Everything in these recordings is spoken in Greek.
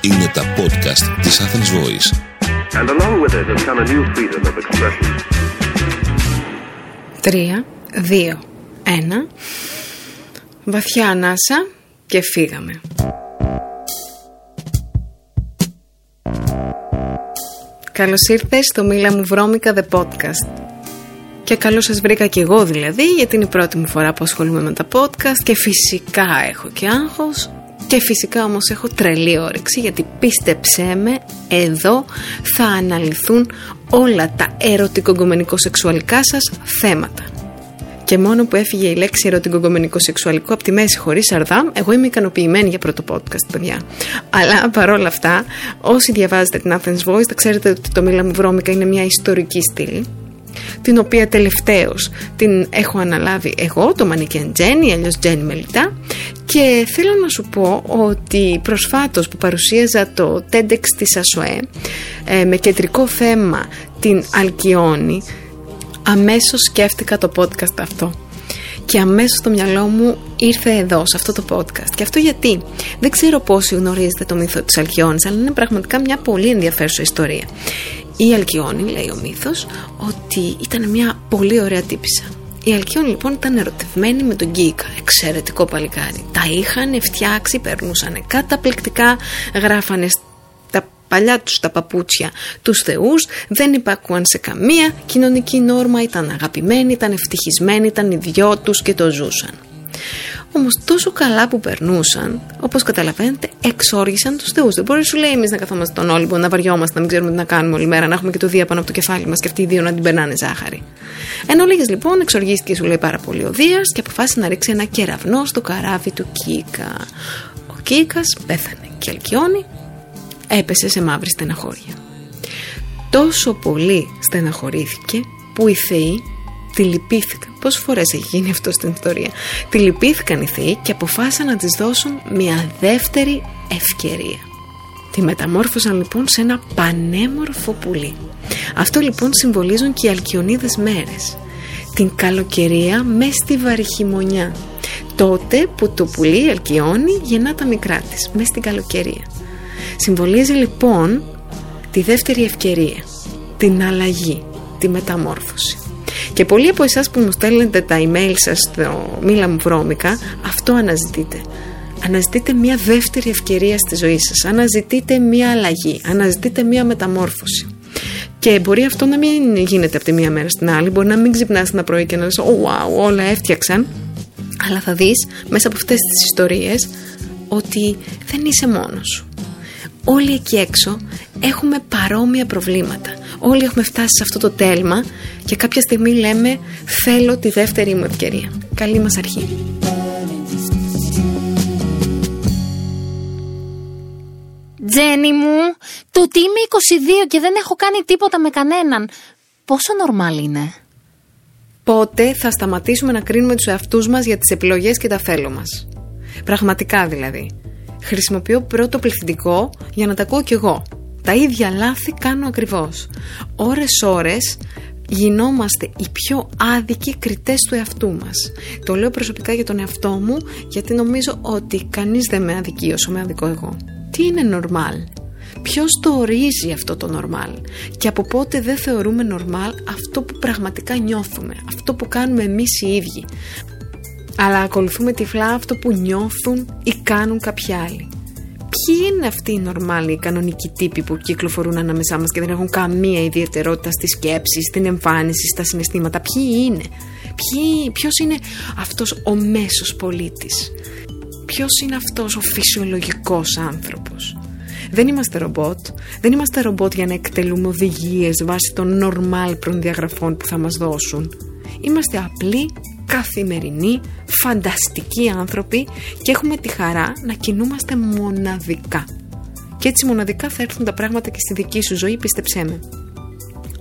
Είναι τα podcast της Athens Voice. And along with it has come a new freedom of expression. Τρία, δύο, ένα. Βαθιά ανάσα και φύγαμε. Καλώς ήρθες στο Μίλα μου Βρώμικα The Podcast. Και καλώς σας βρήκα και εγώ δηλαδή, γιατί είναι η πρώτη μου φορά που ασχολούμαι με τα podcast και φυσικά έχω και άγχος και φυσικά όμως έχω τρελή όρεξη γιατί πίστεψέ με, εδώ θα αναλυθούν όλα τα ερωτικογκομενικό-σεξουαλικά σας θέματα. Και μόνο που έφυγε η λέξη ερωτικογκομενικό σεξουαλικό από τη μέση χωρίς αρδάμ, εγώ είμαι ικανοποιημένη για πρώτο podcast, παιδιά. Αλλά παρόλα αυτά, όσοι διαβάζετε την Athens Voice, θα ξέρετε ότι το Μίλα μου Βρώμικα είναι μια ιστορική στήλη την οποία τελευταίως την έχω αναλάβει εγώ, το Μανικέν Τζένι, αλλιώς Τζένι Μελιτά και θέλω να σου πω ότι προσφάτως που παρουσίαζα το TEDx της ΑΣΟΕ ε, με κεντρικό θέμα την Αλκιόνη αμέσως σκέφτηκα το podcast αυτό και αμέσως στο μυαλό μου ήρθε εδώ, σε αυτό το podcast. Και αυτό γιατί; Δεν ξέρω πόσοι γνωρίζετε το μύθο της Αλκιόνης, αλλά είναι πραγματικά μια πολύ ενδιαφέρουσα ιστορία. Η Αλκιόνη, λέει ο μύθος, ότι ήταν μια πολύ ωραία τύπησα. Η Αλκιόνη λοιπόν ήταν ερωτευμένη με τον Γκίκα, εξαιρετικό παλικάρι. Τα είχαν φτιάξει, περνούσαν καταπληκτικά, γράφανε τα παλιά τους τα παπούτσια τους θεούς, δεν υπάκουαν σε καμία κοινωνική νόρμα, ήταν αγαπημένοι, ήταν ευτυχισμένοι, ήταν οι δυο τους και το ζούσαν. Όμως τόσο καλά που περνούσαν, όπως καταλαβαίνετε, εξόργησαν τους Θεούς. Δεν μπορεί να σου λέει εμείς να καθόμαστε τον Όλυμπο, να βαριόμαστε, να μην ξέρουμε τι να κάνουμε όλη μέρα, να έχουμε και το Δία πάνω από το κεφάλι μας και αυτοί οι δύο να την περνάνε ζάχαρη. Εν ολίγε λοιπόν, εξοργίστηκε, σου λέει πάρα πολύ ο Δίας και αποφάσισε να ρίξει ένα κεραυνό στο καράβι του Κίκα. Ο Κίκας πέθανε και Αλκιόνη έπεσε σε μαύρη στεναχώρια. Τόσο πολύ στεναχωρήθηκε που οι Θεοί τη λυπήθηκαν. Πόσες φορές έχει γίνει αυτό στην ιστορία. Τη λυπήθηκαν οι Θεοί και αποφάσισαν να της δώσουν μια δεύτερη ευκαιρία. Τη μεταμόρφωσαν λοιπόν σε ένα πανέμορφο πουλί. Αυτό λοιπόν συμβολίζουν και οι αλκιονίδες μέρες. Την καλοκαιρία μες στη βαριχημονιά. Τότε που το πουλί αλκιώνει γεννά τα μικρά της, μες στην καλοκαιρία. Συμβολίζει λοιπόν τη δεύτερη ευκαιρία, την αλλαγή, τη μεταμόρφωση. Και πολλοί από εσάς που μου στέλνετε τα email σας στο Μίλα μου βρώμικα, αυτό αναζητείτε. Αναζητείτε μια δεύτερη ευκαιρία στη ζωή σας. Αναζητείτε μια αλλαγή. Αναζητείτε μια μεταμόρφωση. Και μπορεί αυτό να μην γίνεται από τη μία μέρα στην άλλη. Μπορεί να μην ξυπνάς ένα πρωί και να λες oh, wow, όλα έφτιαξαν». Αλλά θα δεις μέσα από αυτές τις ιστορίες ότι δεν είσαι μόνος σου. Όλοι εκεί έξω έχουμε παρόμοια προβλήματα. Όλοι έχουμε φτάσει σε αυτό το τέλμα και κάποια στιγμή λέμε θέλω τη δεύτερη μου ευκαιρία. Καλή μας αρχή. Τζένι μου, το ότι είμαι 22 και δεν έχω κάνει τίποτα με κανέναν, πόσο νορμάλ είναι; Πότε θα σταματήσουμε να κρίνουμε τους εαυτούς μας για τις επιλογές και τα θέλω μας. Πραγματικά δηλαδή. Χρησιμοποιώ πρώτο πληθυντικό για να τα ακούω κι εγώ. Τα ίδια λάθη κάνω ακριβώς. Ώρες ώρες γινόμαστε οι πιο άδικοι κριτές του εαυτού μας. Το λέω προσωπικά για τον εαυτό μου γιατί νομίζω ότι κανείς δεν με αδικεί όσο με αδικό εγώ. Τι είναι normal? Ποιος το ορίζει αυτό το normal και από πότε δεν θεωρούμε normal αυτό που πραγματικά νιώθουμε, αυτό που κάνουμε εμείς οι ίδιοι; Αλλά ακολουθούμε τυφλά αυτό που νιώθουν ή κάνουν κάποιοι άλλοι ποιοι είναι αυτοί οι νορμάλοι, οι κανονικοί τύποι που κυκλοφορούν ανάμεσά μας και δεν έχουν καμία ιδιαιτερότητα στη σκέψη, στην εμφάνιση, στα συναισθήματα; Ποιοι είναι, ποιος είναι αυτός ο μέσος πολίτης, ποιος είναι αυτός ο φυσιολογικός άνθρωπος; Δεν είμαστε ρομπότ, δεν είμαστε ρομπότ για να εκτελούμε οδηγίες βάσει των νορμάλ προδιαγραφών που θα μας δώσουν. Είμαστε απλοί καθημερινοί, φανταστικοί άνθρωποι και έχουμε τη χαρά να κινούμαστε μοναδικά. Και έτσι μοναδικά θα έρθουν τα πράγματα και στη δική σου ζωή, πίστεψέ με.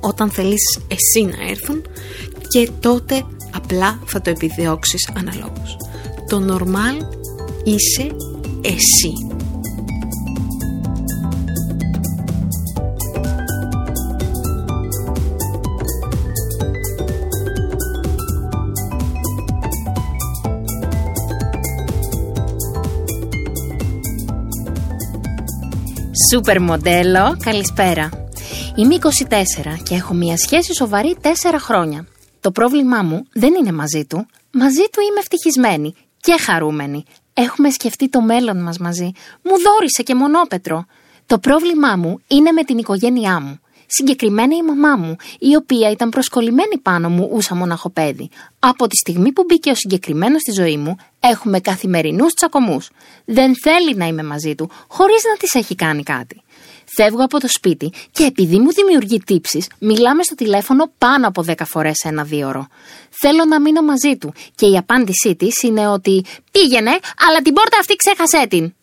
Όταν θέλεις εσύ να έρθουν και τότε απλά θα το επιδιώξεις αναλόγως. Το normal είσαι εσύ. Σούπερ μοντέλο, καλησπέρα. Είμαι 24 και έχω μια σχέση σοβαρή 4 χρόνια. Το πρόβλημά μου δεν είναι μαζί του. Μαζί του είμαι ευτυχισμένη και χαρούμενη. Έχουμε σκεφτεί το μέλλον μας μαζί. Μου δόρισε και μονόπετρο. Το πρόβλημά μου είναι με την οικογένειά μου. Συγκεκριμένα η μαμά μου, η οποία ήταν προσκολλημένη πάνω μου ούσα μοναχοπέδι. Από τη στιγμή που μπήκε ο συγκεκριμένος στη ζωή μου, έχουμε καθημερινούς τσακωμούς. Δεν θέλει να είμαι μαζί του, χωρίς να της έχει κάνει κάτι. Φεύγω από το σπίτι και επειδή μου δημιουργεί τύψεις, μιλάμε στο τηλέφωνο πάνω από 10 φορές ένα δίωρο. Θέλω να μείνω μαζί του και η απάντησή της είναι ότι πήγαινε, αλλά την πόρτα αυτή ξέχασέ την.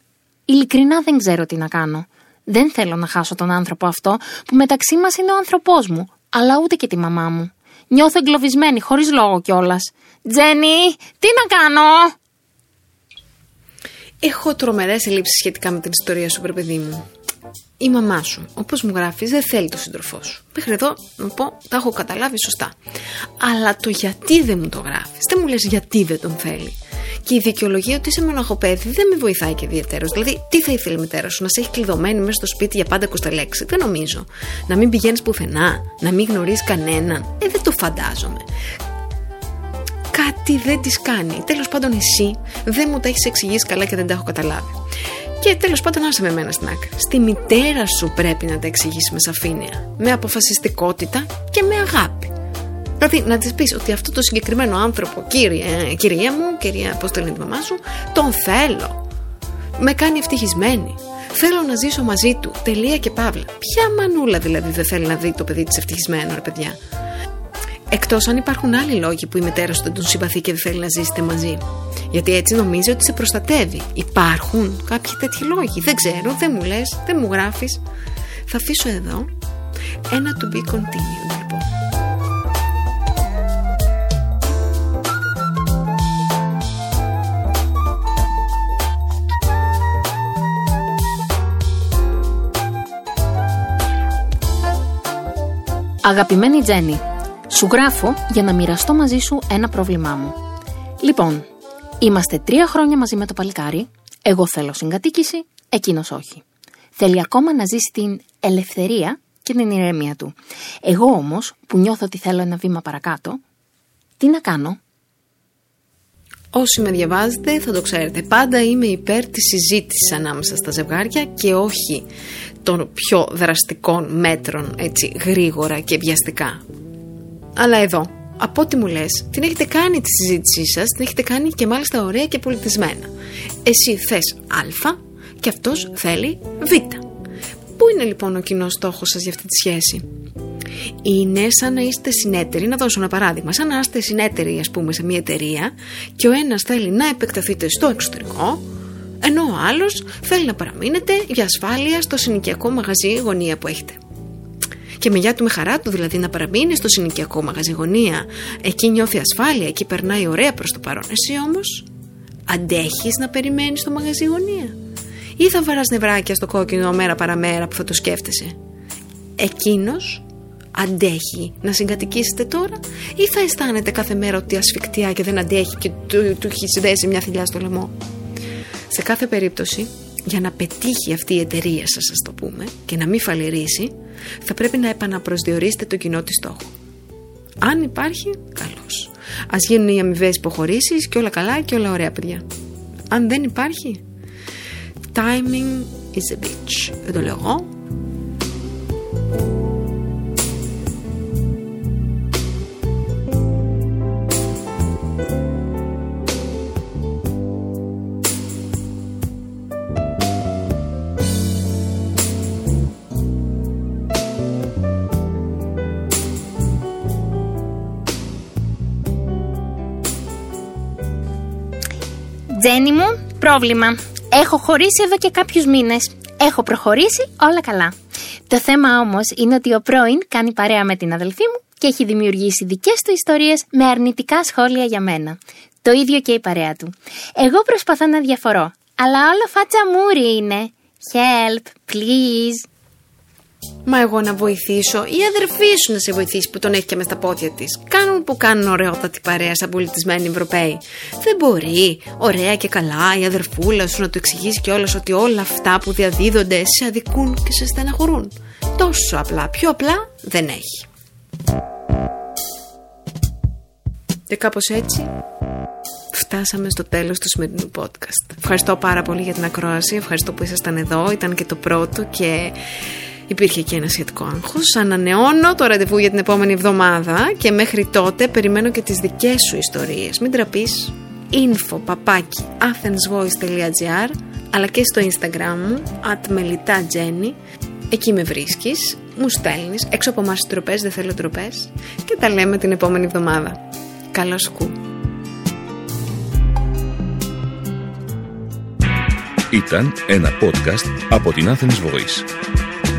Ειλικρινά δεν ξέρω τι να κάνω. Δεν θέλω να χάσω τον άνθρωπο αυτό που μεταξύ μας είναι ο άνθρωπός μου, αλλά ούτε και τη μαμά μου. Νιώθω εγκλωβισμένη, χωρίς λόγο κιόλας. Τζένι, τι να κάνω! Έχω τρομερές ελλείψεις σχετικά με την ιστορία σου, παιδί μου. Η μαμά σου, όπως μου γράφεις, δεν θέλει τον σύντροφό σου. Μέχρι εδώ, να πω, τα έχω καταλάβει σωστά. Αλλά το γιατί δεν μου το γράφεις, δεν μου λες γιατί δεν τον θέλει. Και η δικαιολογία ότι είσαι μοναχοπέδι δεν με βοηθάει και ιδιαίτερος. Δηλαδή, τι θα ήθελε η μητέρα σου, να σε έχει κλειδωμένη μέσα στο σπίτι για πάντα κοσταλέξη. Δεν νομίζω. Να μην πηγαίνεις πουθενά, να μην γνωρίζεις κανέναν. Ε, δεν το φαντάζομαι. Κάτι δεν της κάνει. Τέλος πάντων, εσύ δεν μου τα έχεις εξηγήσει καλά και δεν τα έχω καταλάβει. Και τέλος πάντων, άσε με μένα στην άκρη. Στη μητέρα σου πρέπει να τα εξηγήσεις με σαφήνεια, με αποφασιστικότητα και με αγάπη. Δηλαδή να της πεις ότι αυτό το συγκεκριμένο άνθρωπο, κύριε, κυρία μου, κυρία, πώς το λένε τη μαμά σου, τον θέλω. Με κάνει ευτυχισμένη. Θέλω να ζήσω μαζί του. Τελεία και παύλα. Ποια μανούλα δηλαδή δεν θέλει να δει το παιδί της ευτυχισμένο, ρε παιδιά; Εκτός αν υπάρχουν άλλοι λόγοι που η μητέρα σου δεν τον συμπαθεί και δεν θέλει να ζήσετε μαζί. Γιατί έτσι νομίζει ότι σε προστατεύει. Υπάρχουν κάποιοι τέτοιοι λόγοι. Δεν ξέρω, δεν μου λες, δεν μου γράφεις. Θα αφήσω εδώ ένα to be continued Αγαπημένη Τζέννη, σου γράφω για να μοιραστώ μαζί σου ένα πρόβλημά μου. Λοιπόν, είμαστε τρία χρόνια μαζί με το παλικάρι. Εγώ θέλω συγκατοίκηση, εκείνος όχι. Θέλει ακόμα να ζήσει την ελευθερία και την ηρεμία του. Εγώ όμως, που νιώθω ότι θέλω ένα βήμα παρακάτω, τι να κάνω; Όσοι με διαβάζετε θα το ξέρετε. Πάντα είμαι υπέρ της συζήτησης ανάμεσα στα ζευγάρια και όχι των πιο δραστικών μέτρων έτσι γρήγορα και βιαστικά. Αλλά εδώ, από ό,τι μου λες, την έχετε κάνει τη συζήτησή σας, την έχετε κάνει και μάλιστα ωραία και πολιτισμένα. Εσύ θες Α και αυτός θέλει Β. Πού είναι λοιπόν ο κοινός στόχος σας για αυτή τη σχέση; Είναι σαν να είστε συνέτεροι, να δώσω ένα παράδειγμα, σαν να είστε συνέτεροι ας πούμε σε μια εταιρεία και ο ένας θέλει να επεκταθείτε στο εξωτερικό ενώ ο άλλος θέλει να παραμείνετε για ασφάλεια στο συνοικιακό μαγαζί γωνία που έχετε. Και με γεια του με χαρά του δηλαδή να παραμείνει στο συνοικιακό μαγαζί γωνία, εκεί νιώθει ασφάλεια, εκεί περνάει ωραία προς το παρόν. Εσύ όμως αντέχεις να περιμένεις στο μαγαζί γωνία; Ή θα βαράς νευράκια στο κόκκινο μέρα παραμέρα που θα το σκέφτεσαι; Εκείνος αντέχει να συγκατοικήσετε τώρα; Ή θα αισθάνεται κάθε μέρα ότι ασφικτιά και δεν αντέχει και του, του έχει συνδέσει μια θηλιά στο λαιμό; Σε κάθε περίπτωση, για να πετύχει αυτή η εταιρεία σας, ας το πούμε, και να μην φαλυρίσει, θα πρέπει να επαναπροσδιορίσετε το κοινό της στόχο. Αν υπάρχει, καλώς. Ας γίνουν οι αμοιβές υποχωρήσεις και όλα καλά και όλα ωραία παιδιά. Αν δεν υπάρχει, timing is a bitch. Δεν το λέω εγώ, Τζένι μου, πρόβλημα. Έχω χωρίσει εδώ και κάποιους μήνες. Έχω προχωρήσει, όλα καλά. Το θέμα όμως είναι ότι ο πρώην κάνει παρέα με την αδελφή μου και έχει δημιουργήσει δικές του ιστορίες με αρνητικά σχόλια για μένα. Το ίδιο και η παρέα του. Εγώ προσπαθώ να διαφορώ, αλλά όλο φάτσα μούρι είναι. Help, please. Μα εγώ να βοηθήσω, η αδερφή σου να σε βοηθήσει που τον έχει και μες στα πόδια της. Κάνουν που κάνουν ωραιότατη παρέα σαν πολιτισμένοι Ευρωπαίοι. Δεν μπορεί, ωραία και καλά, η αδερφούλα σου να του εξηγήσει κιόλα ότι όλα αυτά που διαδίδονται σε αδικούν και σε στεναχωρούν. Τόσο απλά, πιο απλά δεν έχει. Και κάπως έτσι φτάσαμε στο τέλος του σημερινού podcast. Ευχαριστώ πάρα πολύ για την ακρόαση, ευχαριστώ που ήσασταν εδώ, ήταν και το πρώτο και υπήρχε και ένα σχετικό άγχος. Ανανεώνω το ραντεβού για την επόμενη εβδομάδα και μέχρι τότε περιμένω και τις δικές σου ιστορίες. Μην τραπείς, info παπάκι athensvoice.gr αλλά και στο instagram μου at melitajenny εκεί με βρίσκεις, μου στέλνεις, έξω από εμάς τροπές, δεν θέλω τροπές και τα λέμε την επόμενη εβδομάδα. Καλό σκου. Ήταν ένα podcast από την Athens Voice.